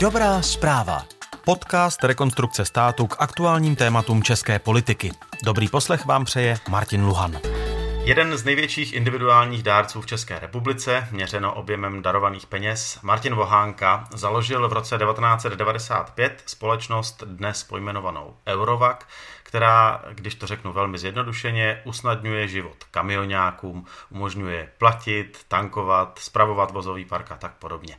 Dobrá zpráva. Podcast Rekonstrukce státu k aktuálním tématům české politiky. Dobrý poslech vám přeje Martin Luhan. Jeden z největších individuálních dárců v České republice, měřeno objemem darovaných peněz, Martin Vohánka, založil v roce 1995 společnost dnes pojmenovanou Eurovac, která, když to řeknu velmi zjednodušeně, usnadňuje život kamionákům, umožňuje platit, tankovat, spravovat vozový park a tak podobně.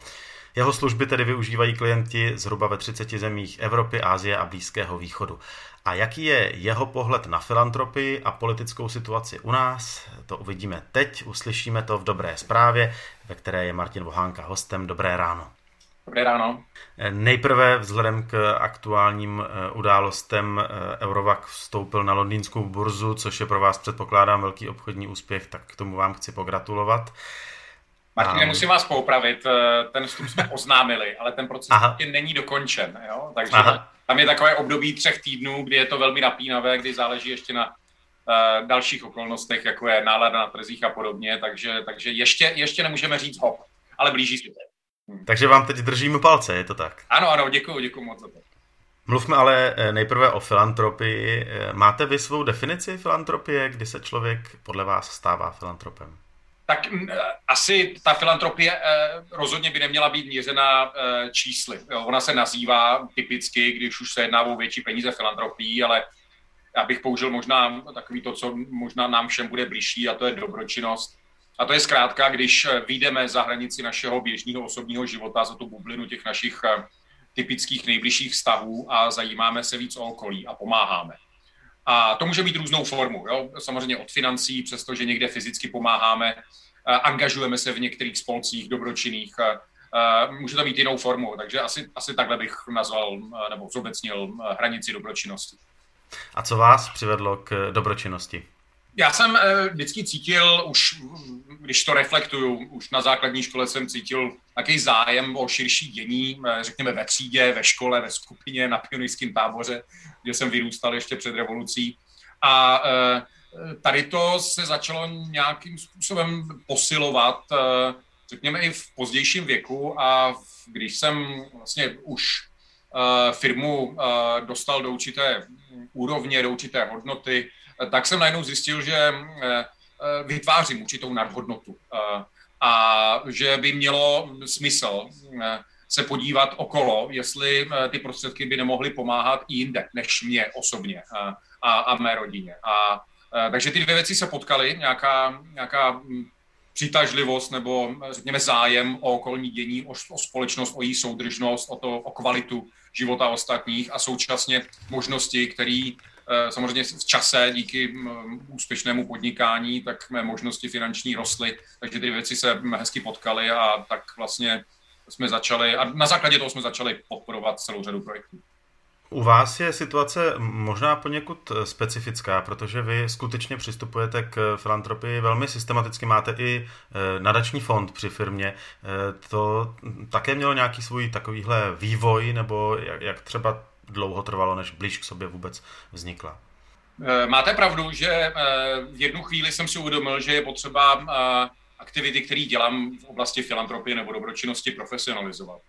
Jeho služby tedy využívají klienti zhruba ve 30 zemích Evropy, Asie a Blízkého východu. A jaký je jeho pohled na filantropii a politickou situaci u nás, to uvidíme teď, uslyšíme to v dobré zprávě, ve které je Martin Vohánka hostem. Dobré ráno. Dobré ráno. Nejprve vzhledem k aktuálním eh, událostem eh, Eurovac vstoupil na londýnskou burzu, což je pro vás předpokládám velký obchodní úspěch, tak k tomu vám chci pogratulovat. Martin, musím vás poupravit, eh, ten vstup jsme oznámili, ale ten proces ještě není dokončen, jo? takže Aha. tam je takové období třech týdnů, kdy je to velmi napínavé, kdy záleží ještě na uh, dalších okolnostech, jako je nálada na trzích a podobně, takže, takže ještě, ještě nemůžeme říct hop, ale blíží se to. Hmm. Takže vám teď držíme palce, je to tak? Ano, ano, děkuji, děkuji moc za to. Mluvme ale eh, nejprve o filantropii. Máte vy svou definici filantropie, kdy se člověk podle vás stává filantropem? Tak mm, asi ta filantropie eh, rozhodně by neměla být měřena eh, čísly. Ona se nazývá typicky, když už se jedná o větší peníze filantropii, ale já bych použil možná takový to, co možná nám všem bude blížší, a to je dobročinnost. A to je zkrátka, když eh, vyjdeme za hranici našeho běžného osobního života, za tu bublinu těch našich typických nejbližších vztahů a zajímáme se víc o okolí a pomáháme. A to může být různou formu. Jo? Samozřejmě od financí, přestože někde fyzicky pomáháme, angažujeme se v některých spolcích dobročinných, může to mít jinou formu, takže asi, asi takhle bych nazval nebo zobecnil hranici dobročinnosti. A co vás přivedlo k dobročinnosti? Já jsem eh, vždycky cítil, už když to reflektuju, už na základní škole jsem cítil nějaký zájem o širší dění, eh, řekněme ve třídě, ve škole, ve skupině, na pionýrském táboře, kde jsem vyrůstal ještě před revolucí. A eh, tady to se začalo nějakým způsobem posilovat, řekněme i v pozdějším věku a když jsem vlastně už firmu dostal do určité úrovně, do určité hodnoty, tak jsem najednou zjistil, že eh, eh, vytvářím určitou nadhodnotu eh, a že by mělo smysl se podívat okolo, jestli ty prostředky by nemohly pomáhat i jinde, než mě osobně a, a, mé rodině. A, a, takže ty dvě věci se potkaly, nějaká, nějaká hm, přitažlivost nebo řekněme zájem o okolní dění, o, o společnost, o její soudržnost, o, to, o kvalitu života ostatních a současně možnosti, který Eh, samozřejmě v čase díky mm, úspěšnému podnikání, tak mé možnosti finanční rostly, takže ty věci se hezky potkaly a tak vlastně jsme začali, a na základě toho jsme začali podporovat celou řadu projektů. U vás je situace možná poněkud eh, specifická, protože vy skutečně přistupujete k filantropii velmi systematicky. Máte i eh, nadační fond při firmě. To také mělo nějaký svůj takovýhle vývoj, nebo jak třeba dlouho trvalo, než blíž k sobě vůbec vznikla. Eh, máte pravdu, že eh, v jednu chvíli jsem si uvědomil, že je potřeba eh, aktivity, které dělám v oblasti filantropie nebo dobročinnosti, profesionalizovat.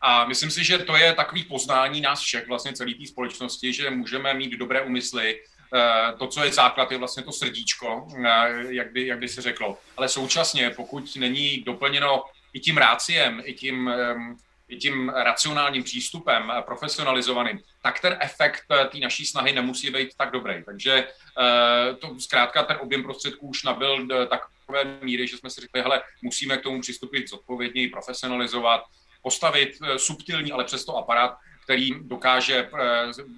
A myslím si, že to je takový poznání nás všech, vlastně celé té společnosti, že můžeme mít dobré úmysly. To, co je základ, je vlastně to srdíčko, jak by, jak by se řeklo. Ale současně, pokud není doplněno i tím ráciem, i tím i tím racionálním přístupem, eh, profesionalizovaným, tak ten efekt eh, té naší snahy nemusí být tak dobrý. Takže eh, to zkrátka ten objem prostředků už nabil takové míry, že jsme si řekli, hele, musíme k tomu přistupit zodpovědněji, profesionalizovat, postavit subtilní, ale přesto aparát, který dokáže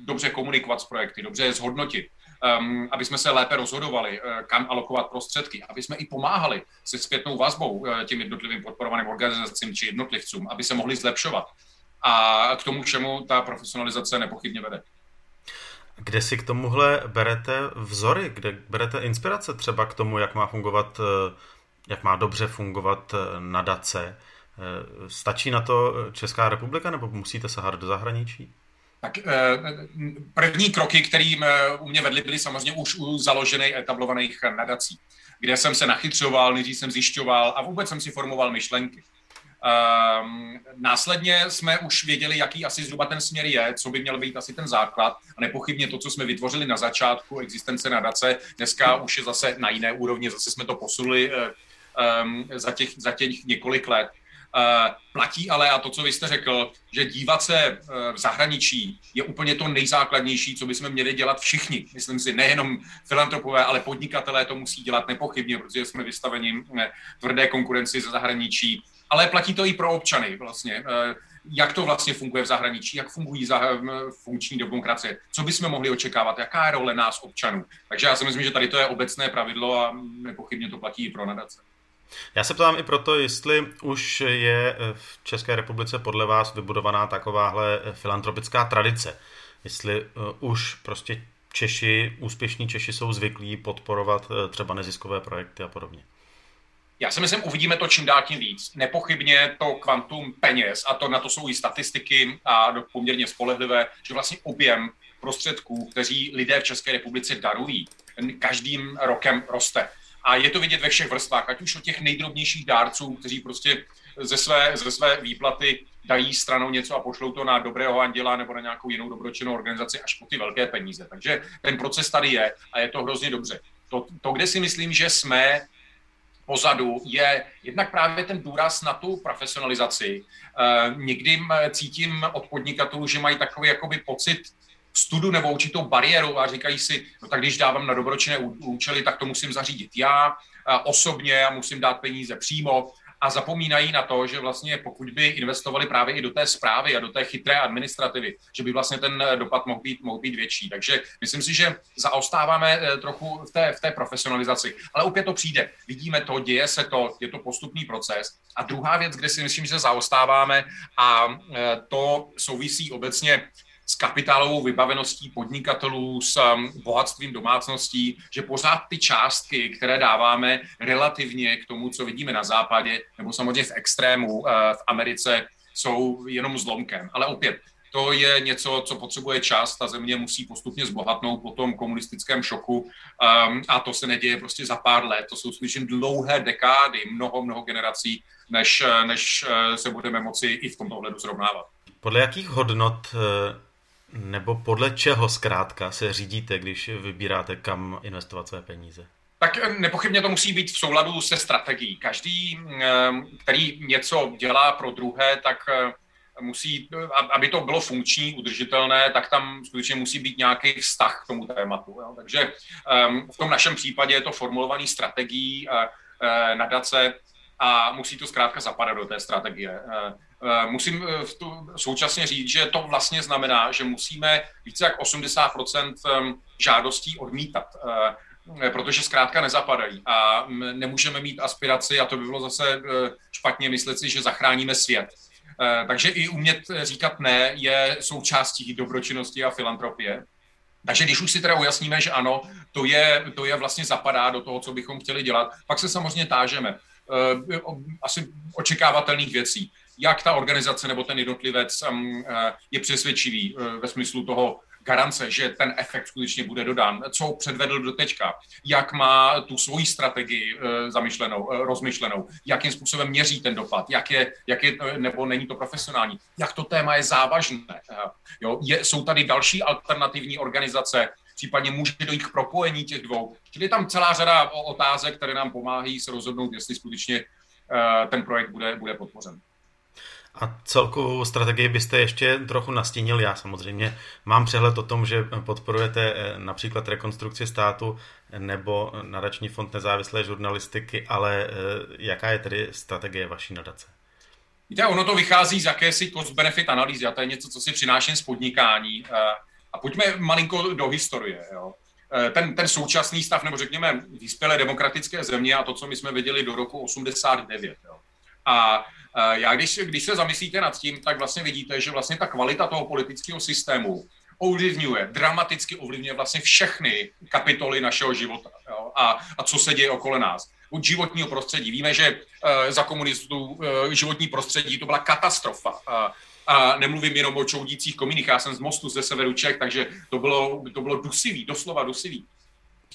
dobře komunikovat s projekty, dobře je zhodnotit, um, aby jsme se lépe rozhodovali, uh, kam alokovat prostředky, aby jsme i pomáhali se zpětnou vazbou uh, těm jednotlivým podporovaným organizacím či jednotlivcům, aby se mohli zlepšovat. A k tomu všemu ta profesionalizace nepochybně vede. Kde si k tomuhle berete vzory? Kde berete inspirace třeba k tomu, jak má fungovat, eh, jak má dobře fungovat nadace? Stačí na to Česká republika nebo musíte sahat do zahraničí? Tak eh, první kroky, které eh, u mě vedly, byly samozřejmě už u založených etablovaných nadací, kde jsem se nachytřoval, nejdřív jsem zjišťoval a vůbec jsem si formoval myšlenky. Um, následně jsme už věděli, jaký asi zhruba ten směr je, co by měl být asi ten základ a nepochybně to, co jsme vytvořili na začátku existence nadace, dneska už je zase na jiné úrovni, zase jsme to posunuli um, za, těch, za těch několik let. Uh, platí ale, a to, co vy jste řekl, že dívat se uh, v zahraničí je úplně to nejzákladnější, co bychom měli dělat všichni. Myslím si, nejenom filantropové, ale podnikatelé to musí dělat nepochybně, protože jsme vystaveni tvrdé konkurenci ze zahraničí ale platí to i pro občany vlastně. Eh, jak to vlastně funguje v zahraničí, jak fungují funkční demokracie, co bychom mohli očekávat, jaká je role nás občanů. Takže já si myslím, že tady to je obecné pravidlo a nepochybně to platí i pro nadace. Já se ptám i proto, jestli už je v České republice podle vás vybudovaná takováhle filantropická tradice. Jestli eh, už prostě Češi, úspěšní Češi jsou zvyklí podporovat eh, třeba neziskové projekty a podobně. Já si myslím, uvidíme to čím dál tím víc. Nepochybně to kvantum peněz, a to na to jsou i statistiky a poměrně spolehlivé, že vlastně objem prostředků, kteří lidé v České republice darují, každým rokem roste. A je to vidět ve všech vrstvách, ať už od těch nejdrobnějších dárců, kteří prostě ze své, ze své výplaty dají stranou něco a pošlou to na dobrého anděla nebo na nějakou jinou dobročinnou organizaci až po ty velké peníze. Takže ten proces tady je a je to hrozně dobře. To, to kde si myslím, že jsme pozadu je jednak právě ten důraz na tu profesionalizaci. Eh, někdy cítím od podnikatelů, že mají takový jakoby pocit studu nebo určitou bariéru a říkají si, no tak když dávám na dobročinné účely, tak to musím zařídit já osobně a musím dát peníze přímo a zapomínají na to, že vlastně pokud by investovali právě i do té zprávy a do té chytré administrativy, že by vlastně ten eh, dopad mohl být, mohl být větší. Takže myslím si, že zaostáváme eh, trochu v té, v té profesionalizaci. Ale opět to přijde. Vidíme to, děje se to, je to postupný proces. A druhá věc, kde si myslím, že zaostáváme, a eh, to souvisí obecně s kapitálovou vybaveností podnikatelů, s um, bohatstvím domácností, že pořád ty částky, které dáváme relativně k tomu, co vidíme na západě, nebo samozřejmě v extrému uh, v Americe, jsou jenom zlomkem. Ale opět, to je něco, co potřebuje čas. Ta země musí postupně zbohatnout po tom komunistickém šoku um, a to se neděje prostě za pár let. To jsou skutečně dlouhé dekády, mnoho, mnoho generací, než, než uh, se budeme moci i v tomto ohledu srovnávat. Podle jakých hodnot uh nebo podle čeho zkrátka se řídíte, když vybíráte, kam investovat své peníze? Tak eh, nepochybně to musí být v souladu se strategií. Každý, ehm, který něco dělá pro druhé, tak eh, musí, aby to bylo funkční, udržitelné, tak tam skutečně musí být nějaký vztah k tomu tématu. Jo. Takže ehm, v tom našem případě je to formulovaný strategií eh, nadace a musí to zkrátka zapadat do té strategie. Eh, musím eh, v tu, současně říct, že to vlastně znamená, že musíme více jak 80% ehm, žádostí odmítat, eh, protože zkrátka nezapadají a nemůžeme mít aspiraci, a to by bylo zase špatně myslet si, že zachráníme svět. Takže i umět říkat ne je součástí dobročinnosti a filantropie. Takže když už si teda ujasníme, že ano, to je, to je vlastně zapadá do toho, co bychom chtěli dělat, pak se samozřejmě tážeme. Asi očekávatelných věcí jak ta organizace nebo ten jednotlivec eh, je přesvědčivý eh, ve smyslu toho garance, že ten efekt skutečně bude dodán, co předvedl do teďka, jak má tu svoji strategii eh, zamýšlenou, rozmyšlenou, jakým způsobem měří ten dopad, jak je, jak je, nebo není to profesionální, jak to téma je závažné. Jo, je, jsou tady další alternativní organizace, případně může dojít k propojení těch dvou. Čili je tam celá řada otázek, které nám pomáhají se rozhodnout, jestli skutečně ten projekt bude, bude podpořen. A celkovou strategii byste ještě trochu nastínil. Já samozřejmě mám přehled o tom, že podporujete eh, například rekonstrukci státu nebo nadační fond nezávislé žurnalistiky, ale eh, jaká je tedy strategie vaší nadace? Víte, ono to vychází z jakési cost-benefit analýzy a to je něco, co si přináším z podnikání. Eh, a pojďme malinko do historie. Jo. Ten, ten současný stav, nebo řekněme vyspělé demokratické země a to, co my jsme viděli do roku 89. Jo. A já když, když se zamyslíte nad tím, tak vlastně vidíte, že vlastně ta kvalita toho politického systému ovlivňuje, dramaticky ovlivňuje vlastně všechny kapitoly našeho života jo? A, a co se děje okolo nás. Od životního prostředí. Víme, že uh, za komunistů uh, životní prostředí to byla katastrofa. Uh, a nemluvím jenom o čoudících komínech, já jsem z mostu ze severu Čech, takže to bylo, to bylo dusivý, doslova dusivý.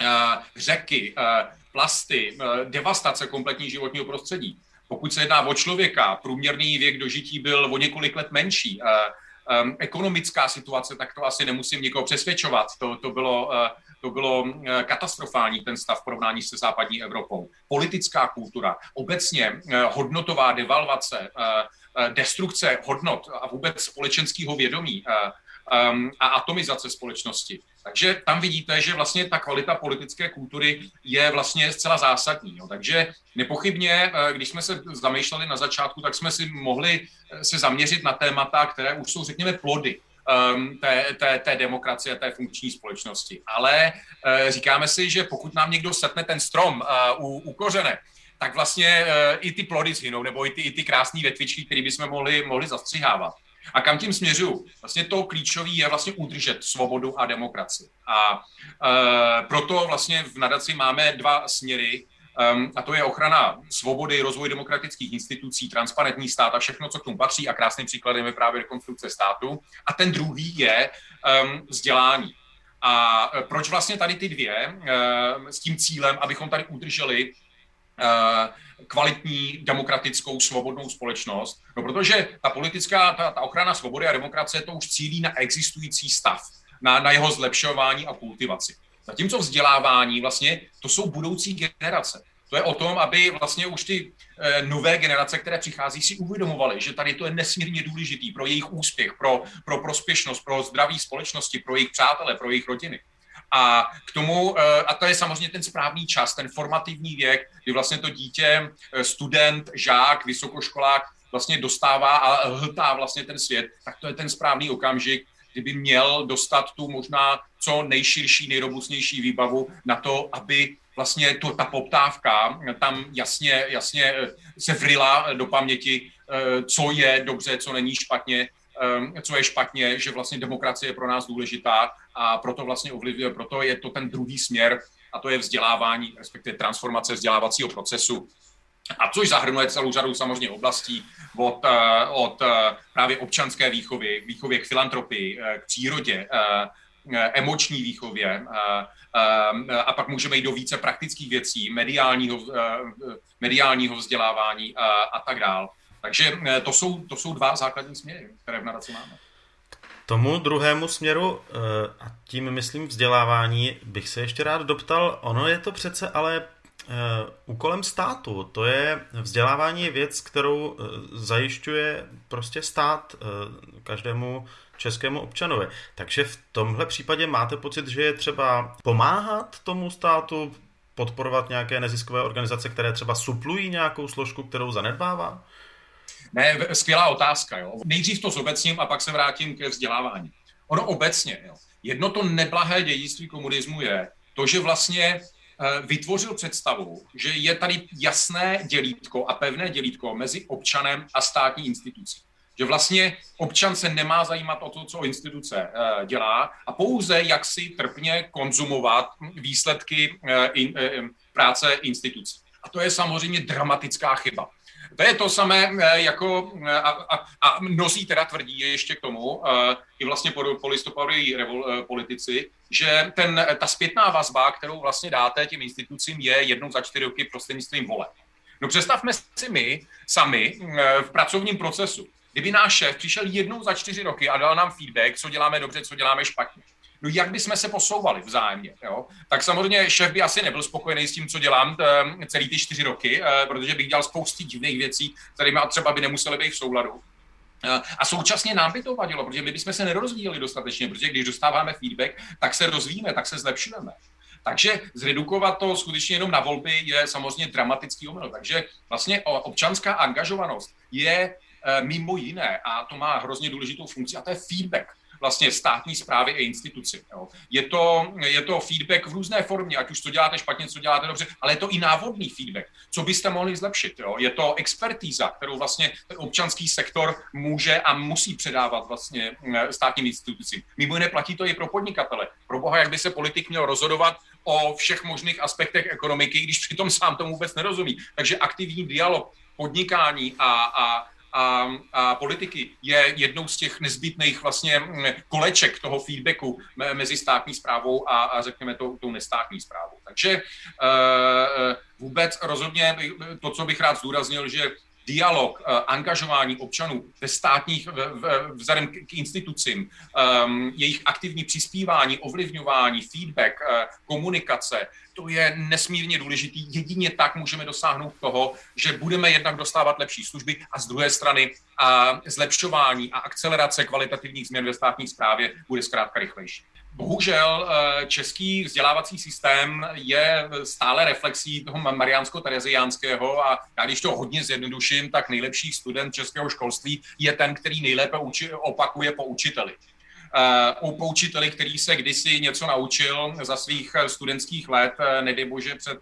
Uh, řeky, uh, plasty, uh, devastace kompletní životního prostředí. Pokud se jedná o člověka, průměrný věk dožití byl o několik let menší. Um, ekonomická situace, tak to asi nemusím nikoho přesvědčovat. To, to bylo, uh, to bylo uh, katastrofální ten stav v porovnání se západní Evropou. Politická kultura, obecně hodnotová devalvace, destrukce hodnot a vůbec společenského vědomí um, a atomizace společnosti. Takže tam vidíte, že vlastně ta kvalita politické kultury je vlastně zcela zásadní. Jo. Takže nepochybně, eh, když jsme se zamýšleli na začátku, tak jsme si mohli eh, se zaměřit na témata, které už jsou, řekněme, plody um, té, té, té demokracie, té funkční společnosti. Ale uh, říkáme si, že pokud nám někdo setne ten strom uh, u, u kořene, tak vlastně uh, i ty plody zhynou, nebo i ty, i ty krásné větvičky, které bychom mohli, mohli zastřihávat. A kam tím směřuju? Vlastně to klíčové je vlastně udržet svobodu a demokracii. A e, proto vlastně v nadaci máme dva směry, Um, a to je ochrana svobody, rozvoj demokratických institucí, transparentní stát a všechno, co k tomu patří. A krásným příkladem je právě rekonstrukce státu. A ten druhý je um, vzdělání. A e, proč vlastně tady ty dvě s tím cílem, abychom tady udrželi kvalitní, demokratickou, svobodnou společnost. No protože ta politická, ta, ta ochrana svobody a demokracie to už cílí na existující stav, na, na jeho zlepšování a kultivaci. Zatímco vzdělávání vlastně to jsou budoucí generace. To je o tom, aby vlastně už ty e, nové generace, které přichází, si uvědomovaly, že tady to je nesmírně důležitý pro jejich úspěch, pro, pro prospěšnost, pro zdraví společnosti, pro jejich přátele, pro jejich rodiny. A k tomu, eh, a to je samozřejmě ten správný čas, ten formativní věk, kdy vlastně to dítě, eh, student, žák, vysokoškolák vlastně dostává a hltá vlastně ten svět, tak to je ten správný okamžik, kdyby měl dostat tu možná co nejširší, nejrobustnější výbavu na to, aby vlastně to, ta poptávka tam jasně, jasně eh, se vrila do paměti, co je dobře, co není špatně, co je špatně, že vlastně demokracie je pro nás důležitá a proto vlastně ovlivňuje, proto je to ten druhý směr a to je vzdělávání, respektive transformace vzdělávacího procesu. A což zahrnuje celou řadu samozřejmě oblastí od, eh, od eh, právě občanské výchovy, výchově k filantropii, eh, k přírodě, emoční výchově a pak můžeme jít do více praktických věcí, mediálního, mediálního vzdělávání a, a tak dál. Takže to jsou, to jsou dva základní směry, které v nadaci máme. Tomu druhému směru, eh, a tím myslím vzdělávání, bych se ještě rád doptal, ono je to přece ale eh, úkolem státu. To je vzdělávání je věc, kterou eh, zajišťuje prostě stát každému českému občanovi. Takže v tomhle případě máte pocit, že je třeba pomáhat tomu státu, podporovat nějaké neziskové organizace, které třeba suplují nějakou složku, kterou zanedbává? Ne, skvělá otázka. Jo. Nejdřív to zobecním a pak se vrátím ke vzdělávání. Ono obecně, jo. jedno to neblahé dědictví komunismu je to, že vlastně eh, vytvořil představu, že je tady jasné dělítko a pevné dělítko mezi občanem a státní institucí. Že vlastně občan se nemá zajímat o to, co instituce eh, dělá a pouze jak si trpně konzumovat výsledky eh, práce institucí. A to je samozřejmě dramatická chyba. To je to samé, eh, jako eh, a, a, a mnozí teda tvrdí ještě k tomu, eh, i vlastně po, po listopadové politici, že ten, ta zpětná vazba, kterou vlastně dáte těm institucím, je jednou za čtyři roky prostřednictvím voleb. No představme si my sami v pracovním procesu, kdyby náš šéf přišel jednou za čtyři roky a dal nám feedback, co děláme dobře, co děláme špatně no jak bychom se posouvali vzájemně. Jo? Tak samozřejmě šéf by asi nebyl spokojený s tím, co dělám eh, celý ty čtyři roky, eh, protože bych dělal spousty divných věcí, kterými třeba by nemuseli být v souladu. Eh, a současně nám by to vadilo, protože my bychom se nerozvíjeli dostatečně, protože když dostáváme feedback, tak se rozvíjíme, tak se zlepšujeme. Takže zredukovat to skutečně jenom na volby je samozřejmě dramatický omyl. Takže vlastně občanská angažovanost je mimo jiné, a to má hrozně důležitou funkci, a to je feedback vlastně státní zprávy a instituci. Jo. Je, to, je to feedback v různé formě, ať už to děláte špatně, co děláte dobře, ale je to i návodný feedback. Co byste mohli zlepšit? Jo. Je to expertíza, kterou vlastně občanský sektor může a musí předávat vlastně eh, státním institucím. Mimo jiné platí to i pro podnikatele. Pro boha, jak by se politik měl rozhodovat o všech možných aspektech ekonomiky, když přitom sám tomu vůbec nerozumí. Takže aktivní dialog, podnikání a, a a, a, politiky je jednou z těch nezbytných vlastně mm, koleček toho feedbacku mezi státní zprávou a, a řekněme tou, tou nestátní zprávou. Takže uh, vůbec rozhodně to, co bych rád zdůraznil, že dialog, eh, angažování občanů ve státních, vzhledem k institucím, jejich aktivní přispívání, ovlivňování, feedback, komunikace, to je nesmírně důležitý. Jedině tak můžeme dosáhnout toho, že budeme jednak dostávat lepší služby a z druhé strany a zlepšování a akcelerace kvalitativních změn ve státní správě bude zkrátka rychlejší. Bohužel eh, český vzdělávací systém je stále reflexí toho mariánsko-tereziánského a já když to hodně zjednoduším, tak nejlepší student českého školství je ten, který nejlépe opakuje po učiteli. Uh, po učiteli, který se kdysi něco naučil za svých studentských let, eh, nedej bože před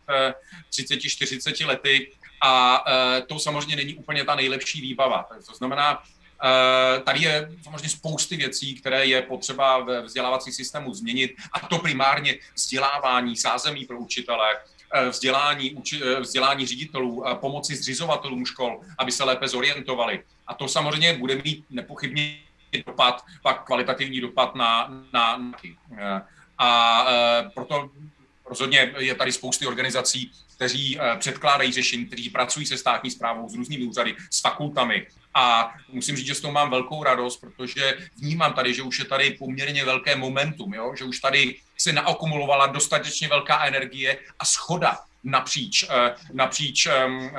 30-40 lety, a to samozřejmě není úplně ta nejlepší výbava. To znamená, Eh, tady je samozřejmě spousty věcí, které je potřeba ve vzdělávací systému změnit a to primárně vzdělávání, zázemí pro učitele, eh, vzdělání, eh, vzdělání ředitelů, pomoci zřizovatelům škol, aby se lépe zorientovali. A to samozřejmě bude mít nepochybně dopad, pak kvalitativní dopad na, na, na a proto rozhodně je tady spousty organizací, kteří předkládají řešení, kteří pracují se státní zprávou, s různými úřady, s fakultami, a musím říct, že s tou mám velkou radost, protože vnímám tady, že už je tady poměrně velké momentum, jo? že už tady se naakumulovala dostatečně velká energie a schoda napříč, eh, napříč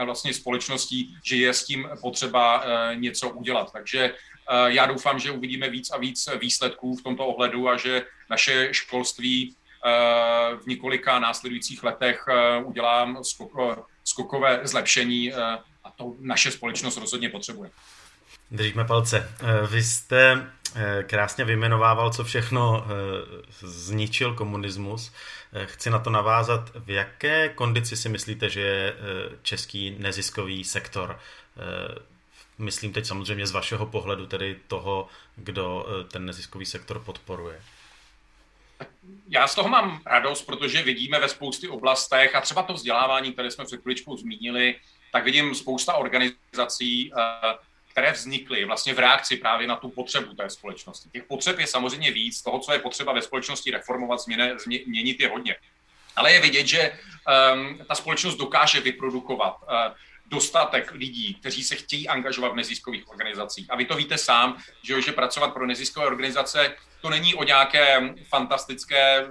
vlastně společností, že je s tím potřeba eh, něco udělat. Takže eh, já doufám, že uvidíme víc a víc výsledků v tomto ohledu a že naše školství v několika následujících letech udělá skokové zlepšení to naše společnost rozhodně potřebuje. Držíme palce. Eh, vy jste eh, krásně vyjmenovával, co všechno eh, zničil komunismus. Chci na to navázat. V jaké kondici si myslíte, že je český neziskový sektor? Myslím teď samozřejmě z vašeho pohledu, tedy toho, kdo ten neziskový sektor podporuje. Já z toho mám radost, protože vidíme ve spousty oblastech a třeba to vzdělávání, které jsme před chvíličkou zmínili, tak vidím spousta organizací, které vznikly vlastně v reakci právě na tu potřebu té společnosti. Těch potřeb je samozřejmě víc, toho, co je potřeba ve společnosti reformovat, změne, změnit je hodně. Ale je vidět, že um, ta společnost dokáže vyprodukovat uh, dostatek lidí, kteří se chtějí angažovat v neziskových organizacích. A vy to víte sám, že, že pracovat pro neziskové organizace to není o nějaké fantastické eh,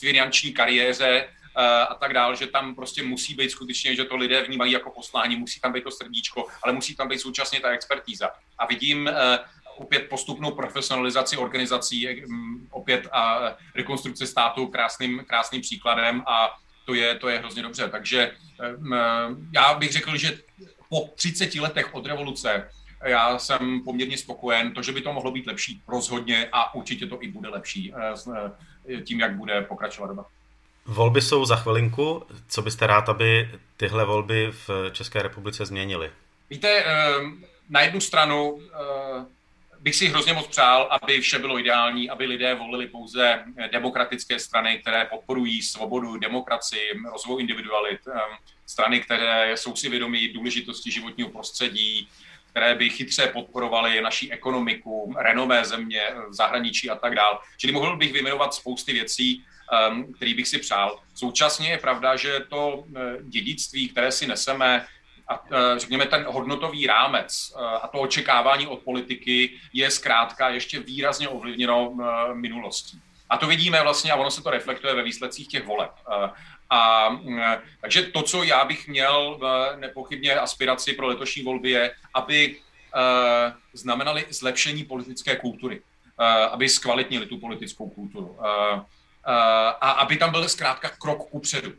finanční kariéře, a tak dále, že tam prostě musí být skutečně, že to lidé vnímají jako poslání, musí tam být to srdíčko, ale musí tam být současně ta expertíza. A vidím eh, opět postupnou profesionalizaci organizací, eh, opět a rekonstrukce státu krásným, krásným příkladem a to je, to je hrozně dobře. Takže já bych řekl, že po 30 letech od revoluce já jsem poměrně spokojen. To, že by to mohlo být lepší, rozhodně a určitě to i bude lepší tím, jak bude pokračovat doba. Volby jsou za chvilinku. Co byste rád, aby tyhle volby v České republice změnily? Víte, ehm, na jednu stranu eh, bych si hrozně moc přál, aby vše bylo ideální, aby lidé volili pouze demokratické strany, které podporují svobodu, demokracii, rozvoj individualit, ehm, strany, které jsou si vědomi důležitosti životního prostředí, které by chytře podporovaly naší ekonomiku, renomé země, zahraničí a tak dále. Čili mohl bych vyjmenovat spousty věcí, který bych si přál. Současně je pravda, že to eh, dědictví, které si neseme, a eh, řekněme ten hodnotový rámec eh, a to očekávání od politiky je zkrátka ještě výrazně ovlivněno minulostí. A to vidíme vlastně, a ono se to reflektuje ve výsledcích těch voleb. A takže to, co já bych měl nepochybně aspiraci pro letošní volby, je, aby znamenali zlepšení politické kultury, aby zkvalitnili tu politickou kulturu a aby tam byl zkrátka krok kupředu.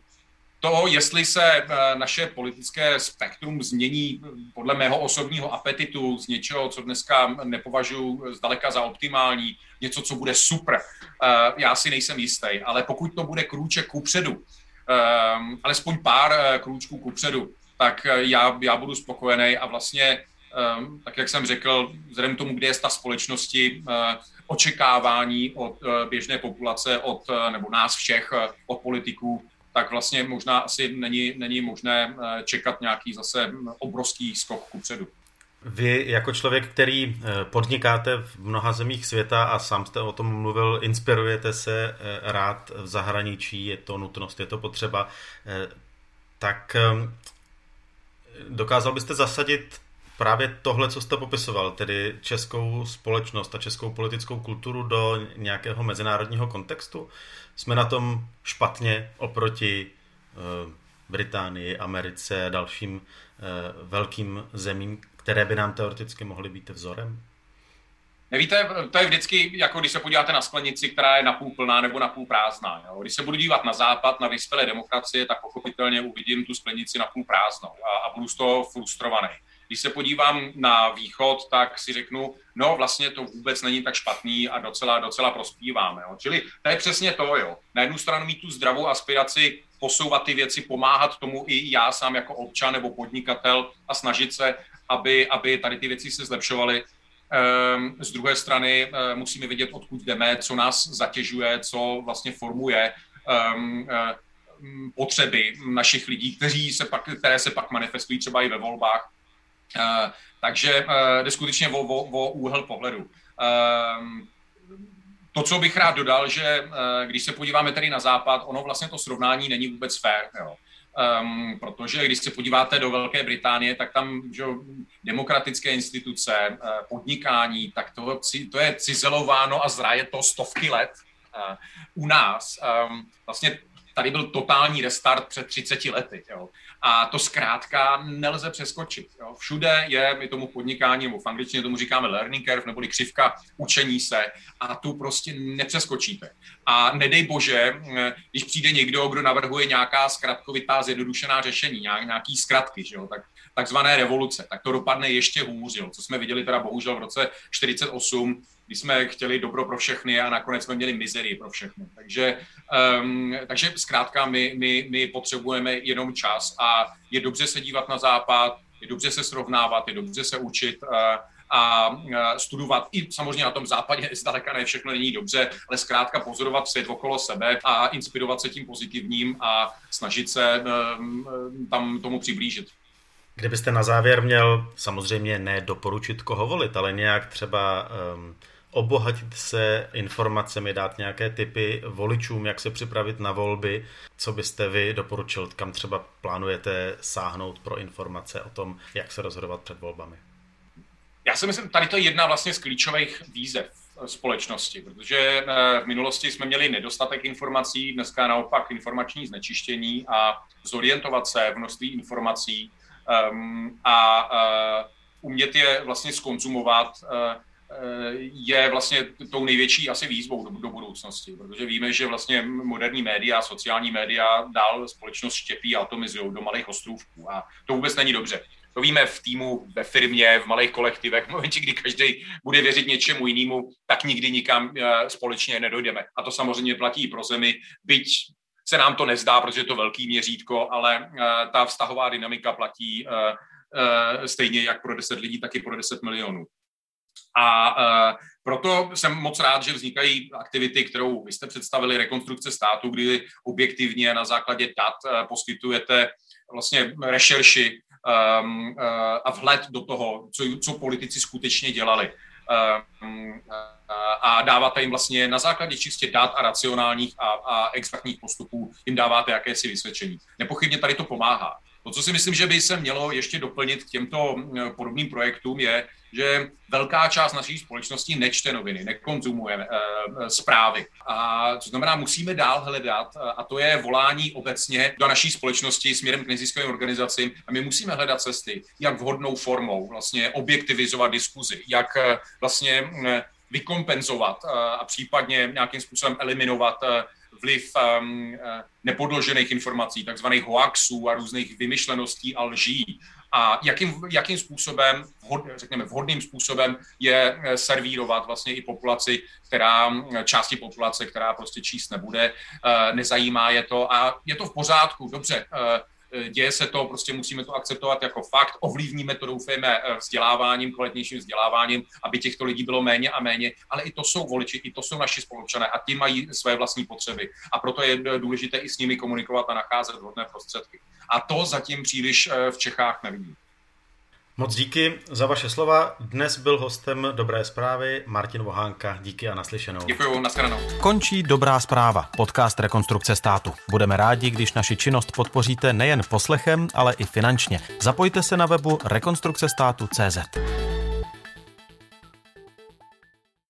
To, jestli se eh, naše politické spektrum změní podle mého osobního apetitu z něčeho, co dneska nepovažuji zdaleka za optimální, něco, co bude super, eh, já si nejsem jistý, ale pokud to bude krůček kupředu, eh, alespoň pár krůčků kupředu, tak já, já budu spokojený a vlastně, tak jak jsem řekl, vzhledem k tomu, kde je ta společnosti, očekávání od eh, běžné populace, od, eh, nebo nás všech, eh, od politiků, tak vlastně možná asi není, není možné čekat nějaký zase obrovský skok kupředu. Vy jako člověk, který podnikáte v mnoha zemích světa a sám jste o tom mluvil, inspirujete se rád v zahraničí, je to nutnost, je to potřeba, tak dokázal byste zasadit právě tohle, co jste popisoval, tedy českou společnost a českou politickou kulturu do nějakého mezinárodního kontextu? Jsme na tom špatně oproti Británii, Americe a dalším velkým zemím, které by nám teoreticky mohly být vzorem? Nevíte, to je vždycky, jako když se podíváte na sklenici, která je napůl plná nebo napůl prázdná. Jo? Když se budu dívat na západ, na vyspělé demokracie, tak pochopitelně uvidím tu sklenici napůl prázdnou a, a budu z toho frustrovaný. Když se podívám na východ, tak si řeknu, no vlastně to vůbec není tak špatný a docela, docela prospíváme. Jo? Čili to je přesně to, jo. Na jednu stranu mít tu zdravou aspiraci posouvat ty věci, pomáhat tomu i já sám jako občan nebo podnikatel a snažit se aby, aby tady ty věci se zlepšovaly. Ehm, z druhé strany eh, musíme vědět, odkud jdeme, co nás zatěžuje, co vlastně formuje ehm, eh, potřeby našich lidí, kteří se pak, které se pak manifestují třeba i ve volbách. Eh, takže jde skutečně o, o, o úhel pohledu. Ehm, to, co bych rád dodal, že když se podíváme tedy na západ, ono vlastně to srovnání není vůbec fér. Jo. Um, protože když se podíváte do Velké Británie, tak tam že, demokratické instituce, podnikání, tak to, to je cizelováno a zraje to stovky let. Uh, u nás um, vlastně tady byl totální restart před 30 lety. Jo. A to zkrátka nelze přeskočit. Jo. Všude je, my tomu podnikání, nebo v angličtině tomu říkáme learning curve, neboli křivka učení se a tu prostě nepřeskočíte. A nedej bože, když přijde někdo, kdo navrhuje nějaká zkratkovitá zjednodušená řešení, nějaký zkratky, že jo, tak takzvané revoluce, tak to dopadne ještě hůř, jo, co jsme viděli teda bohužel v roce 48, kdy jsme chtěli dobro pro všechny a nakonec jsme měli mizerii pro všechny. Takže, um, takže zkrátka my, my, my potřebujeme jenom čas a je dobře se dívat na západ, je dobře se srovnávat, je dobře se učit uh, a uh, studovat i samozřejmě na tom západě zdaleka ne všechno není dobře, ale zkrátka pozorovat svět okolo sebe a inspirovat se tím pozitivním a snažit se um, tam tomu přiblížit. Kdybyste na závěr měl samozřejmě ne doporučit, koho volit, ale nějak třeba um, obohatit se informacemi, dát nějaké typy voličům, jak se připravit na volby, co byste vy doporučil, kam třeba plánujete sáhnout pro informace o tom, jak se rozhodovat před volbami? Já si myslím, tady to je jedna vlastně z klíčových výzev společnosti, protože eh, v minulosti jsme měli nedostatek informací, dneska naopak informační znečištění a zorientovat se v množství informací um, a uh, umět je vlastně skonzumovat uh, je vlastně tou největší asi výzvou do, do budoucnosti, protože víme, že vlastně moderní média, sociální média dál společnost štěpí a atomizují do malých ostrůvků a to vůbec není dobře. To víme v týmu, ve firmě, v malých kolektivech. V momentě, kdy každý bude věřit něčemu jinému, tak nikdy nikam eh, společně nedojdeme. A to samozřejmě platí i pro zemi, byť se nám to nezdá, protože je to velký měřítko, ale eh, ta vztahová dynamika platí eh, stejně jak pro 10 lidí, tak i pro 10 milionů. A uh, proto jsem moc rád, že vznikají aktivity, kterou vy jste představili, rekonstrukce státu, kdy objektivně na základě dat uh, poskytujete vlastně rešerši um, uh, a vhled do toho, co, co politici skutečně dělali. Um, a dáváte jim vlastně na základě čistě dat a racionálních a, a exaktních postupů, jim dáváte jakési vysvědčení. Nepochybně tady to pomáhá. To, co si myslím, že by se mělo ještě doplnit k těmto podobným projektům, je, že velká část naší společnosti nečte noviny, nekonzumuje e, zprávy. A to znamená, musíme dál hledat, eh, a to je volání obecně do naší společnosti směrem k neziskovým organizacím, a my musíme hledat cesty, jak vhodnou formou vlastně objektivizovat diskuzi, jak vlastně vykompenzovat a případně nějakým způsobem eliminovat vliv um, nepodložených informací, takzvaných hoaxů a různých vymyšleností a lží. A jakým, jakým způsobem, vhod, řekněme vhodným způsobem je eh, servírovat vlastně i populaci, která, eh, části populace, která prostě číst nebude, nezajímá je to a je to v pořádku, dobře, Eh, děje se to, prostě musíme to akceptovat jako fakt, ovlivníme to, doufejme, eh, vzděláváním, kvalitnějším vzděláváním, aby těchto lidí bylo méně a méně, ale i to jsou voliči, i to jsou naši spolupčané a ti mají své vlastní potřeby. A proto je důležité i s nimi komunikovat a nacházet vhodné prostředky. A to zatím příliš eh, v Čechách nevidím. Moc díky za vaše slova. Dnes byl hostem Dobré zprávy Martin Vohánka. Díky a naslyšenou. Děkuji, nashledanou. Končí Dobrá zpráva, podcast Rekonstrukce státu. Budeme rádi, když naši činnost podpoříte nejen poslechem, ale i finančně. Zapojte se na webu rekonstrukcestátu.cz.